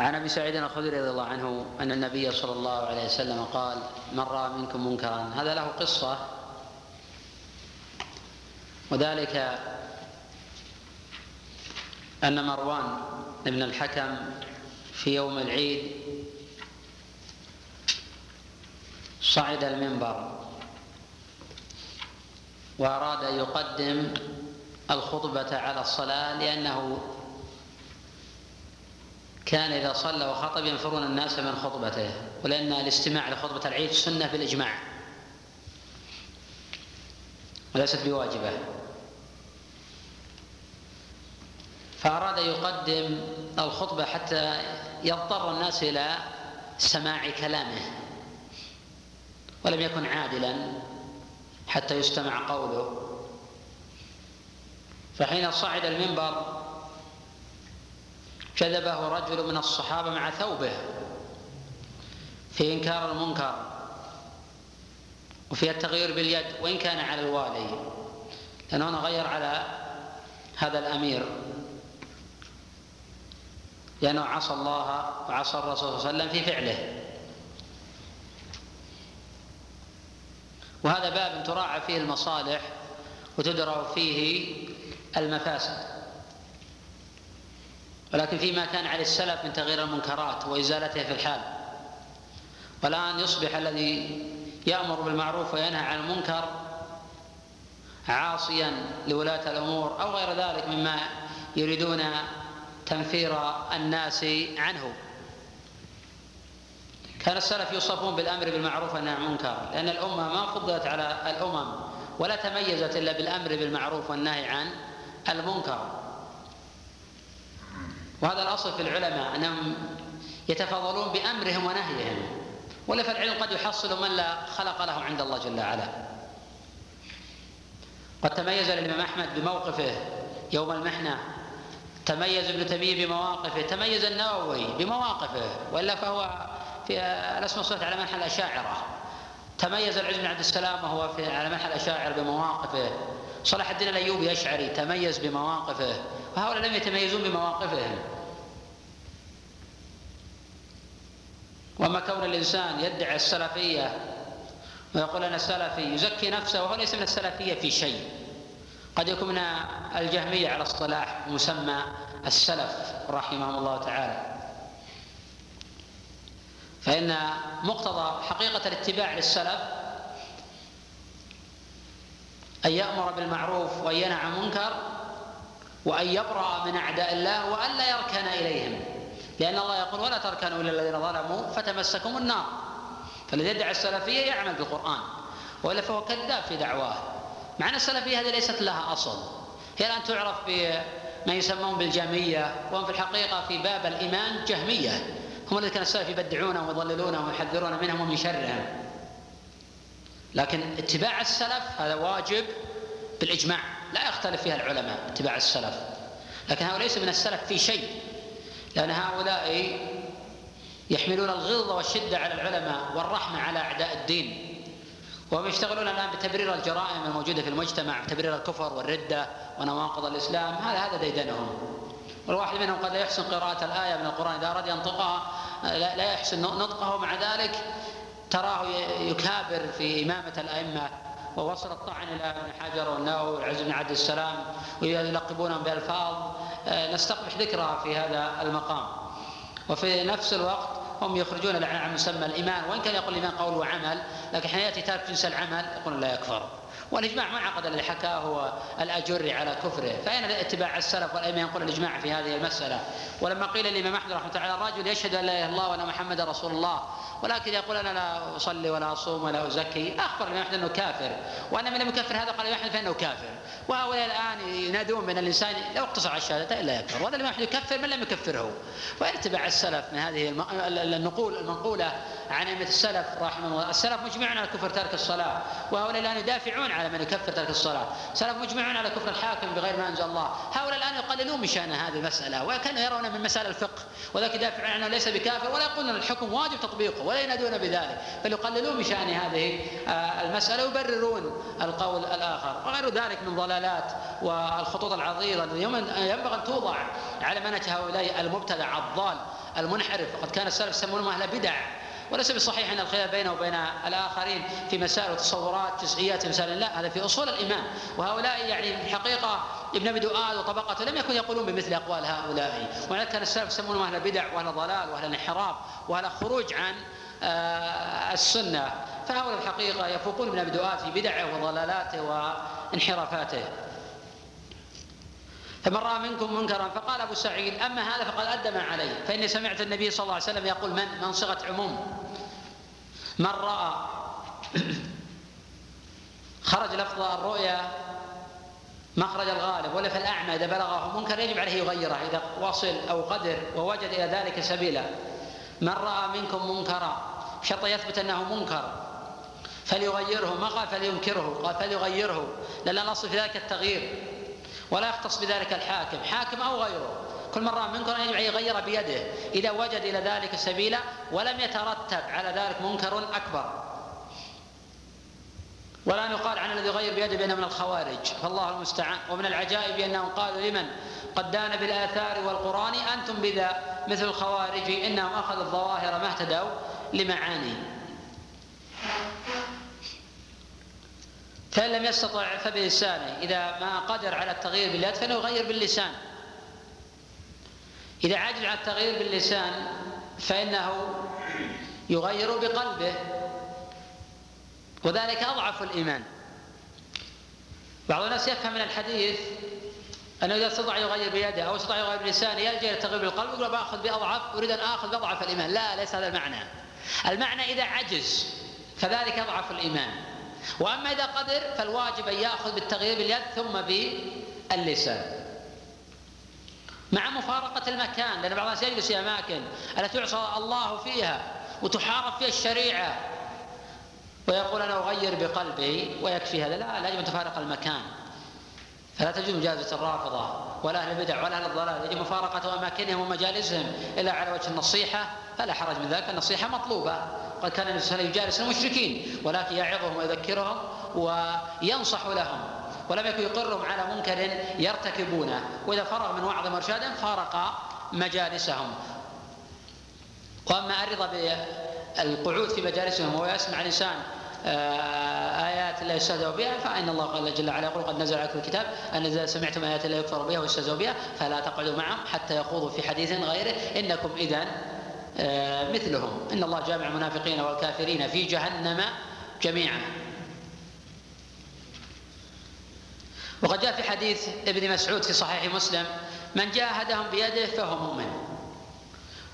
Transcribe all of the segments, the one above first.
عن أبي سعيد الخدري رضي الله عنه أن النبي صلى الله عليه وسلم قال من رأى منكم منكرا. هذا له قصة. وذلك أن مروان بن الحكم في يوم العيد صعد المنبر وأراد أن يقدم الخطبة على الصلاة لأنه كان إذا صلى وخطب ينفرون الناس من خطبته ولأن الاستماع لخطبة العيد سنة بالإجماع. وليست بواجبة. فأراد يقدم الخطبة حتى يضطر الناس إلى سماع كلامه. ولم يكن عادلا حتى يستمع قوله. فحين صعد المنبر كذبه رجل من الصحابة مع ثوبه في إنكار المنكر وفي التغيير باليد وإن كان على الوالي لأنه هنا غير على هذا الأمير. لأنه عصى الله وعصى الرسول صلى الله عليه وسلم في فعله. وهذا باب تراعى فيه المصالح وتدرى فيه المفاسد. ولكن فيما كان عليه السلف من تغيير المنكرات وإزالتها في الحال. والآن يصبح الذي يأمر بالمعروف وينهى عن المنكر عاصيا لولاة الأمور أو غير ذلك مما يريدون تنفير الناس عنه. كان السلف يوصفون بالأمر بالمعروف والنهي عن المنكر لأن الأمة ما فضلت على الأمم ولا تميزت إلا بالأمر بالمعروف والنهي عن المنكر. وهذا الأصل في العلماء أنهم يتفضلون بأمرهم ونهيهم. ولا فالعلم قد يحصل من لا خلق له عند الله جل وعلا. قد تميز الإمام أحمد بموقفه يوم المحنة تميز ابن تيمية بمواقفه تميز النووي بمواقفه وإلا فهو في الاسم والصفات على منحى الأشاعرة تميز العز بن عبد السلام وهو في على منحى الأشاعرة بمواقفه. صلاح الدين الأيوبي أشعري تميز بمواقفه. وهؤلاء لم يتميزون بمواقفهم. وأما كون الإنسان يدعي السلفية ويقول أنا سلفي يزكي نفسه وهو ليس من السلفية في شيء. قد يكون من الجهمية على اصطلاح مسمى السلف رحمهم الله تعالى. فإن مقتضى حقيقة الاتباع للسلف أن يأمر بالمعروف وأن ينهى عن المنكر وأن يبرأ من أعداء الله وأن لا يركن إليهم. لأن الله يقول ولا تركنوا إلى الذين ظلموا فتمسكم النار. فالذي يدعي السلفية يعمل بالقرآن وإلا فهو كذاب في دعواه. مع أن السلفية هذه ليست لها أصل. هي الآن تعرف بما يسمون بالجهمية وهم في الحقيقة في باب الإيمان جهمية. هم الذين كان السلف يبدعونهم ويضللونهم ويحذرون منهم ومن شرهم. لكن اتباع السلف هذا واجب بالإجماع. لا يختلف فيها العلماء اتباع السلف. لكن هؤلاء ليس من السلف في شيء. لأن هؤلاء يحملون الغلظة والشدة على العلماء والرحمة على أعداء الدين. وهم يشتغلون الآن بتبرير الجرائم الموجودة في المجتمع بتبرير الكفر والردة ونواقض الإسلام. هذا هذا ديدنهم. والواحد منهم قد لا يحسن قراءة الآية من القرآن. إذا أراد ينطقها لا يحسن نطقه. مع ذلك تراه يكابر في إمامة الأئمة ووصل الطعن إلى ابن حجر والنووي والعز بن عبد السلام ويلقبونهم بألفاظ آه، نستقبح ذكرها في هذا المقام. وفي نفس الوقت هم يخرجون عن مسمى الإيمان. وإن كان يقول الإيمان قول وعمل لكن حين يأتي تارك جنس العمل يقول لا يكفر. والإجماع ما عقد الذي حكاه هو الاجري على كفره. فأين اتباع السلف والأئمة ينقل الإجماع في هذه المسألة؟ ولما قيل للإمام أحمد رحمه الله الرجل يشهد أن لا إله إلا الله وأن محمدا رسول الله. ولكن يقول أنا لا أصلي ولا أصوم ولا أزكي. أخبر الإمام أحمد أنه كافر. وأن من لم يكفر هذا قال الإمام أحمد فإنه كافر. وهؤلاء الآن ينادون من الإنسان لو اقتصر على الشهادة إلا يكفر. وهذا الإمام أحمد يكفر من لم يكفره. ويتبع السلف من هذه النقول المنقولة عن ائمه السلف رحمه الله. السلف مجمعون على كفر ترك الصلاة وهؤلاء الآن يدافعون على من يكفر ترك الصلاة. السلف مجمعون على كفر الحاكم بغير ما أنزل الله. هؤلاء الآن يقللون من شأن هذه المسألة وكانوا يرون من مسائل الفقه وذلك يدافعون عنه ليس بكافر ولا يقولون الحكم واجب تطبيقه ولا ينادون بذلك. بل يقللون من شأن هذه آه، المسألة ويبررون القول الآخر. وغير ذلك من ضلالات والخطوط العريضه التي ينبغي أن توضع على منهج هؤلاء المبتدع الضال المنحرف. وقد كان السلف يسمونهم أهل بدع. وليس بصحيح أن الخلاف بينه وبين الآخرين في مسائل وتصورات جزئيات مسائل. لا هذا في أصول الإيمان. وهؤلاء يعني الحقيقة ابن أبي دؤاد وطبقته لم يكن يقولون بمثل أقوال هؤلاء. ولذلك كان السلف يسمونهم أهل بدع وأهل ضلال وأهل انحراف وأهل خروج عن آه، السنة. فهؤلاء الحقيقة يفوقون ابن أبي دؤاد في بدعه وضلالاته وانحرافاته. فمن رأى منكم منكرا فقال أبو سعيد أما هذا فقد ادى ما عليه. فإني سمعت النبي صلى الله عليه وسلم يقول من؟ من صيغة عموم. من رأى خرج لفظ الرؤيا مخرج الغالب ولا في الأعمى إذا بلغه منكر يجب عليه يغيره إذا وصل أو قدر ووجد إلى ذلك سبيلا. من رأى منكم منكرا شرط يثبت أنه منكر فليغيره. ما قال فلينكره؟ قال فليغيره لأن الاصل في ذلك التغيير ولا يختص بذلك الحاكم. حاكم أو غيره. كل مرة منكم أن يغير بيده. إذا وجد إلى ذلك سبيلا ولم يترتب على ذلك منكر أكبر. ولا يقال عن الذي يغير بيده بأنه من الخوارج. فالله المستعان. ومن العجائب أنهم قالوا لمن؟ قد دان بالآثار والقرآن أنتم بذا مثل الخوارج إنهم أخذوا الظواهر ما اهتدوا لمعاني. فإن لم يستطع فبلسانه. إذا ما قدر على التغيير باليد فإنه يغير باللسان. إذا عجز على التغيير باللسان فإنه يغير بقلبه. وذلك أضعف الإيمان. بعض الناس يفهم من الحديث أنه إذا استطاع يغير بيده أو استطاع يغير بلسانه يلجأ إلى التغيير بالقلب يقول بأخذ بأضعف أريد أن آخذ بأضعف الإيمان. لا ليس هذا المعنى. المعنى إذا عجز فذلك أضعف الإيمان. وأما إذا قدر فالواجب أن يأخذ بالتغيير باليد ثم باللسان. مع مفارقة المكان لأن بعض الناس يجلس في أماكن التي تعصى الله فيها وتحارب فيها الشريعة. ويقول أنا أغير بقلبي ويكفي هذا. لا لا يجب أن تفارق المكان. فلا تجوز مجازة الرافضة ولا أهل البدع ولا أهل الضلال. يجب مفارقة أماكنهم ومجالسهم إلا على وجه النصيحة. فلا حرج من ذلك النصيحة مطلوبة. قد كان النبي صلى الله عليه وسلم يجالس المشركين ولكن يعظهم ويذكرهم وينصح لهم. ولم يكن يقرهم على منكر يرتكبونه. وإذا فرغ من وعظ وارشاد فارق مجالسهم. وأما الرضا بالقعود في مجالسهم ويسمع الإنسان آه، آيات الله يستهزأ بها فإن الله قال جل وعلا يقول قد نزل عليكم الكتاب أن إذا سمعتم آيات الله يكفر بها ويستهزأ بها فلا تقعدوا معهم حتى يخوضوا في حديث غيره. إنكم إذا آه، مثلهم. إن الله جامع المنافقين والكافرين في جهنم جميعا. وقد جاء في حديث ابن مسعود في صحيح مسلم من جاهدهم بيده فهو مؤمن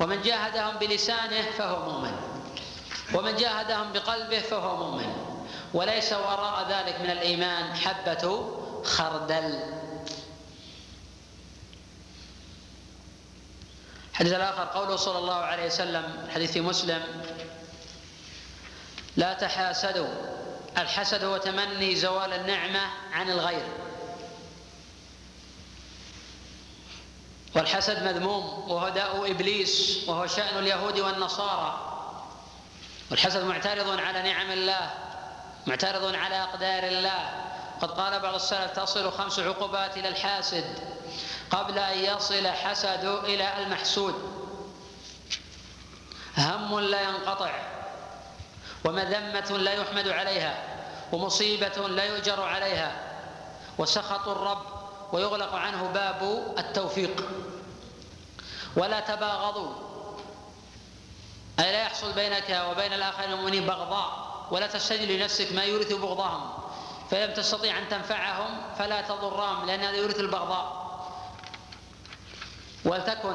ومن جاهدهم بلسانه فهو مؤمن ومن جاهدهم بقلبه فهو مؤمن وليس وراء ذلك من الإيمان حبة خردل. الحديث الآخر قوله صلى الله عليه وسلم حديث مسلم لا تحاسدوا الحسد هو تمني زوال النعمة عن الغير. والحسد مذموم وهو داء إبليس وهو شأن اليهود والنصارى. والحسد معترض على نعم الله معترض على أقدار الله. قد قال بعض السلف تصل خمس عقوبات إلى الحاسد قبل أن يصل حسد إلى المحسود. هم لا ينقطع ومذمة لا يحمد عليها ومصيبة لا يؤجر عليها وسخط الرب ويغلق عنه باب التوفيق. ولا تباغضوا. أي لا يحصل بينك وبين الآخرين المؤمنين بغضاء ولا تستجل لنفسك ما يورث بغضهم فلم تستطيع أن تنفعهم فلا تضرهم لأن هذا يورث البغضاء. ولتكن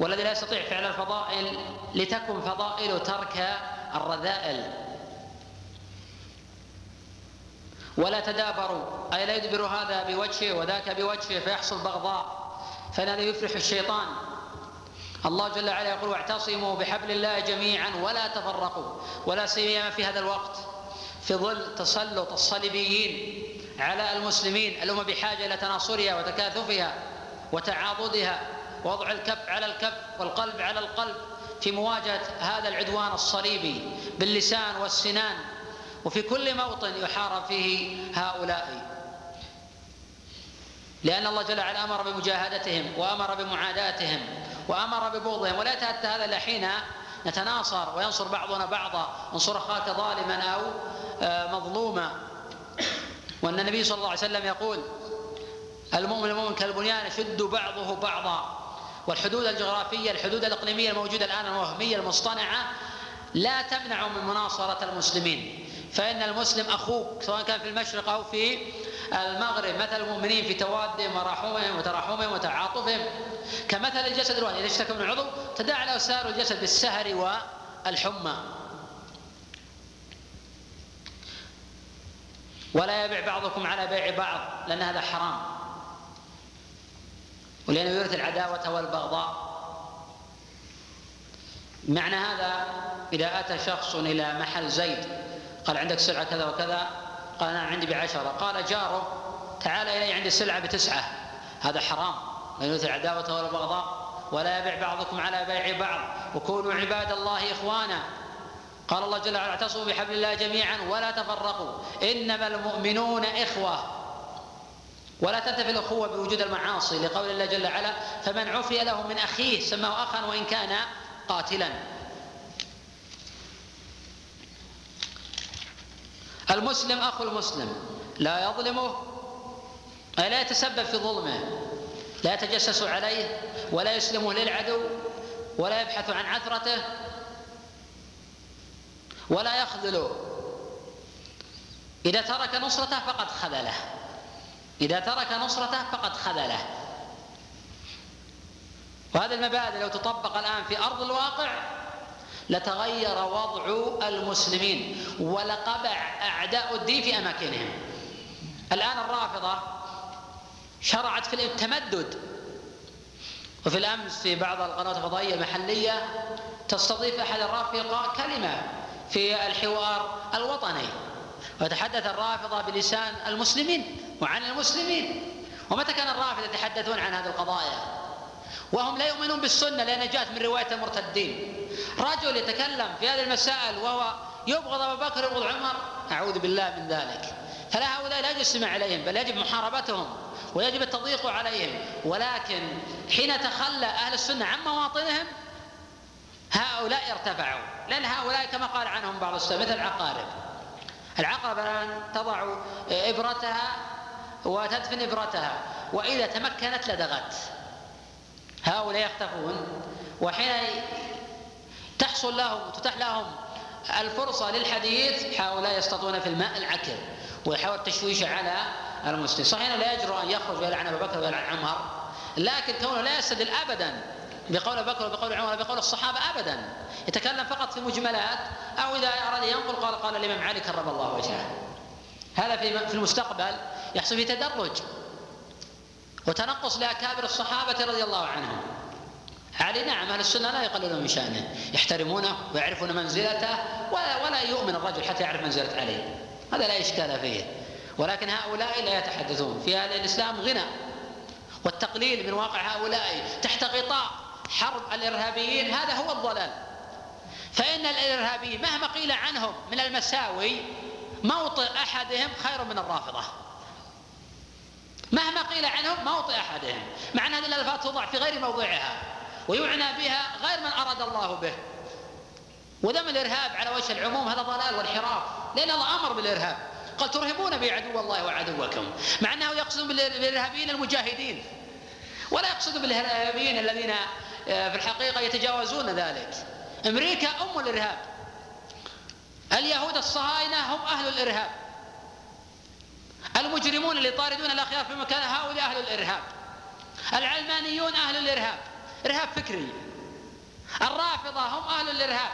والذي لا يستطيع فعل الفضائل لتكن فضائل ترك الرذائل. ولا تدابروا أي لا يدبر هذا بوجهه وذاك بوجهه فيحصل بغضاء. هذا يفلح الشيطان. الله جل وعلا يقول واعتصموا بحبل الله جميعا ولا تفرقوا. ولا سيما في هذا الوقت في ظل تسلط الصليبيين على المسلمين الأمة بحاجة إلى تناصرها وتكاثفها وتعاضدها ووضع الكف على الكف والقلب على القلب في مواجهة هذا العدوان الصليبي باللسان والسنان. وفي كل موطن يحارب فيه هؤلاء. لأن الله جل وعلا أمر بمجاهدتهم وأمر بمعاداتهم وأمر ببغضهم. ولا يتأتى هذا إلا حين نتناصر وينصر بعضنا بعضا. انصر أخاك ظالما أو آه، مظلوما. وأن النبي صلى الله عليه وسلم يقول المؤمن المؤمن كالبنيان يشد بعضه بعضا. والحدود الجغرافية الحدود الإقليمية الموجودة الآن الوهمية المصطنعة لا تمنع من مناصرة المسلمين. فإن المسلم أخوك سواء كان في المشرق أو في المغرب مثل المؤمنين في توادهم ورحمهم وتراحمهم وتعاطفهم. كمثل الجسد الواحد إذا اشتكى من عضو تداعى له سائر الجسد بالسهر والحمى. ولا يبيع بعضكم على بيع بعض لأن هذا حرام. ولأنه يورث العداوة والبغضاء. معنى هذا إذا أتى شخص إلى محل زيد قال عندك سلعة كذا وكذا؟ قال نعم عندي بعشرة. قال جاره تعال إلي عندي سلعة بتسعة. هذا حرام. لا يورث العداوة والبغضاء ولا يبيع بعضكم على بيع بعض. وكونوا عباد الله إخوانا. قال الله جل وعلا اعتصموا بحبل الله جميعا ولا تفرقوا. إنما المؤمنون إخوة. ولا تنتفي الأخوة بوجود المعاصي. لقول الله جل وعلا فمن عفي له من أخيه سماه أخا وإن كان قاتلا. المسلم أخو المسلم لا يظلمه أي لا يتسبب في ظلمه لا يتجسس عليه ولا يسلمه للعدو ولا يبحث عن عثرته ولا يخذله. إذا ترك نصرته فقد خذله. إذا ترك نصرته فقد خذله. وهذه المبادئ لو تطبق الآن في أرض الواقع لتغير وضع المسلمين ولقبع أعداء الدين في أماكنهم. الآن الرافضة شرعت في التمدد. وفي الأمس في بعض القنوات الفضائية المحلية تستضيف أحد الرافضة كلمة في الحوار الوطني. ويتحدث الرافضة بلسان المسلمين وعن المسلمين. ومتى كان الرافضة يتحدثون عن هذه القضايا؟ وهم لا يؤمنون بالسنة لأنها جاءت من رواية المرتدين. رجل يتكلم في هذه المسائل وهو يبغض أبا بكر يبغض عمر أعوذ بالله من ذلك. فلا هؤلاء لا يجب السماع عليهم بل يجب محاربتهم ويجب التضييق عليهم. ولكن حين تخلى أهل السنة عن مواطنهم هؤلاء ارتفعوا. لأن هؤلاء كما قال عنهم بعض السلف مثل العقارب. العقرب الآن تضع إبرتها وتدفن إبرتها وإذا تمكنت لدغت. هؤلاء يختفون وحين تحصل لهم تتاح لهم الفرصة للحديث هؤلاء يسقطون في الماء العكر ويحاول التشويش على المسلم صحيح لا يجرؤ أن يخرج ويلعن أبا بكر ويلعن عمر لكن كونه لا يستدل أبدا بقول ابي بكر وبقول عمر وبقول الصحابة ابدا يتكلم فقط في مجملات أو إذا أراد ينقل قال قال الإمام علي كرم الله وجهه. هذا في في المستقبل يحصل في تدرج. وتنقص لأكابر الصحابة رضي الله عنهم. علي نعم أهل السنة لا يقللون من شأنه يحترمونه ويعرفون منزلته ولا, ولا يؤمن الرجل حتى يعرف منزلة علي. هذا لا إشكال فيه. ولكن هؤلاء لا يتحدثون. في هذا الإسلام غنى والتقليل من واقع هؤلاء تحت غطاء حرب الإرهابيين هذا هو الضلال. فإن الارهابيين مهما قيل عنهم من المساوي موطئ أحدهم خير من الرافضة. مهما قيل عنهم موطئ أحدهم مع أن هذه الألفاظ توضع في غير موضعها ويعنى بها غير من أراد الله به. ودم الإرهاب على وجه العموم هذا ضلال وانحراف. لأن الله أمر بالإرهاب. قال ترهبون به عدو الله وعدوكم. مع أنه يقصد بالإرهابيين المجاهدين. ولا يقصد بالإرهابيين الذين آه، في الحقيقة يتجاوزون ذلك. أمريكا أم الإرهاب. اليهود الصهاينة هم أهل الإرهاب. المجرمون اللي يطاردون الأخيار في مكان هؤلاء أهل الإرهاب. العلمانيون أهل الإرهاب. إرهاب فكري. الرافضة هم أهل الإرهاب.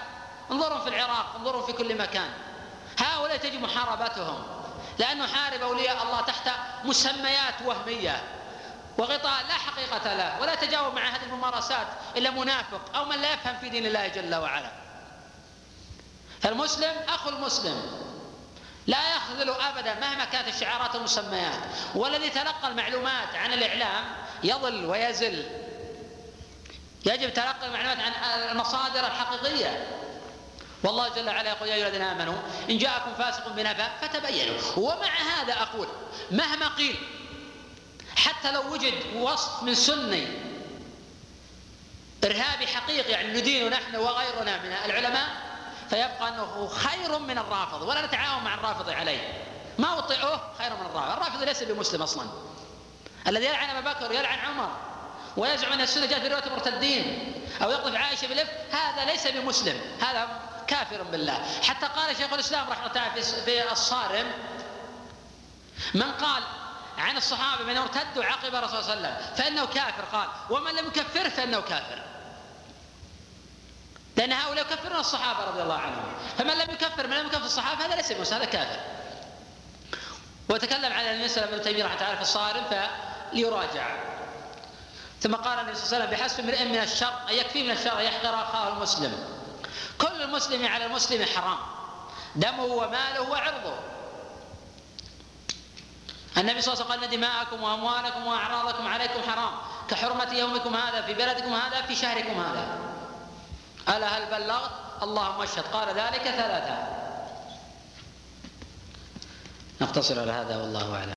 انظروا في العراق انظروا في كل مكان. هؤلاء تجب محاربتهم. لأن نحارب أولياء الله تحت مسميات وهمية. وغطاء لا حقيقة له ولا تجاوب مع هذه الممارسات إلا منافق أو من لا يفهم في دين الله جل وعلا. فالمسلم أخو المسلم. لا يخذل أبدا مهما كانت الشعارات والمسميات. والذي تلقى المعلومات عن الإعلام يضل ويزل. يجب تلقي المعلومات عن المصادر الحقيقية. والله جل وعلا يقول يا أيها الذين آمنوا إن جاءكم فاسق بنبأ فتبينوا. ومع هذا أقول مهما قيل حتى لو وجد وصف من سني إرهابي حقيقي يعني ندين نحن وغيرنا من العلماء فيبقى أنه خير من الرافض ولا نتعاون مع الرافض عليه. ما وطئوه خير من الرافض. الرافض ليس بمسلم أصلا. الذي يلعن أبا بكر ويلعن عمر ويزعم أن السنة جاءت في رواية المرتدين أو يقذف عائشة بالإفك. هذا ليس بمسلم. هذا كافر بالله. حتى قال شيخ الإسلام رحمة الله في الصارم من قال عن الصحابة من ارتدوا عقب الرسول صلى الله عليه وسلم فإنه كافر. قال ومن لم يكفره فإنه كافر. لأن هؤلاء يكفرون الصحابة رضي الله عنهم. فمن لم يكفر من لم يكفر الصحابة هذا ليس بمسلم هذا كافر. وتكلم على المسألة ابن تيمية رحمه في الصارم فليراجع. ثم قال النبي صلى الله عليه وسلم بحسب امرئ من الشر أن يكفي من الشر أن يحقر أخاه المسلم. كل المسلم على المسلم حرام. دمه وماله وعرضه. النبي صلى الله عليه وسلم قال دماءكم وأموالكم وأعراضكم عليكم حرام. كحرمة يومكم هذا في بلدكم هذا في شهركم هذا. ألا هل بلغت؟ اللهم اشهد. قال ذلك ثلاثة. نقتصر على هذا والله أعلم.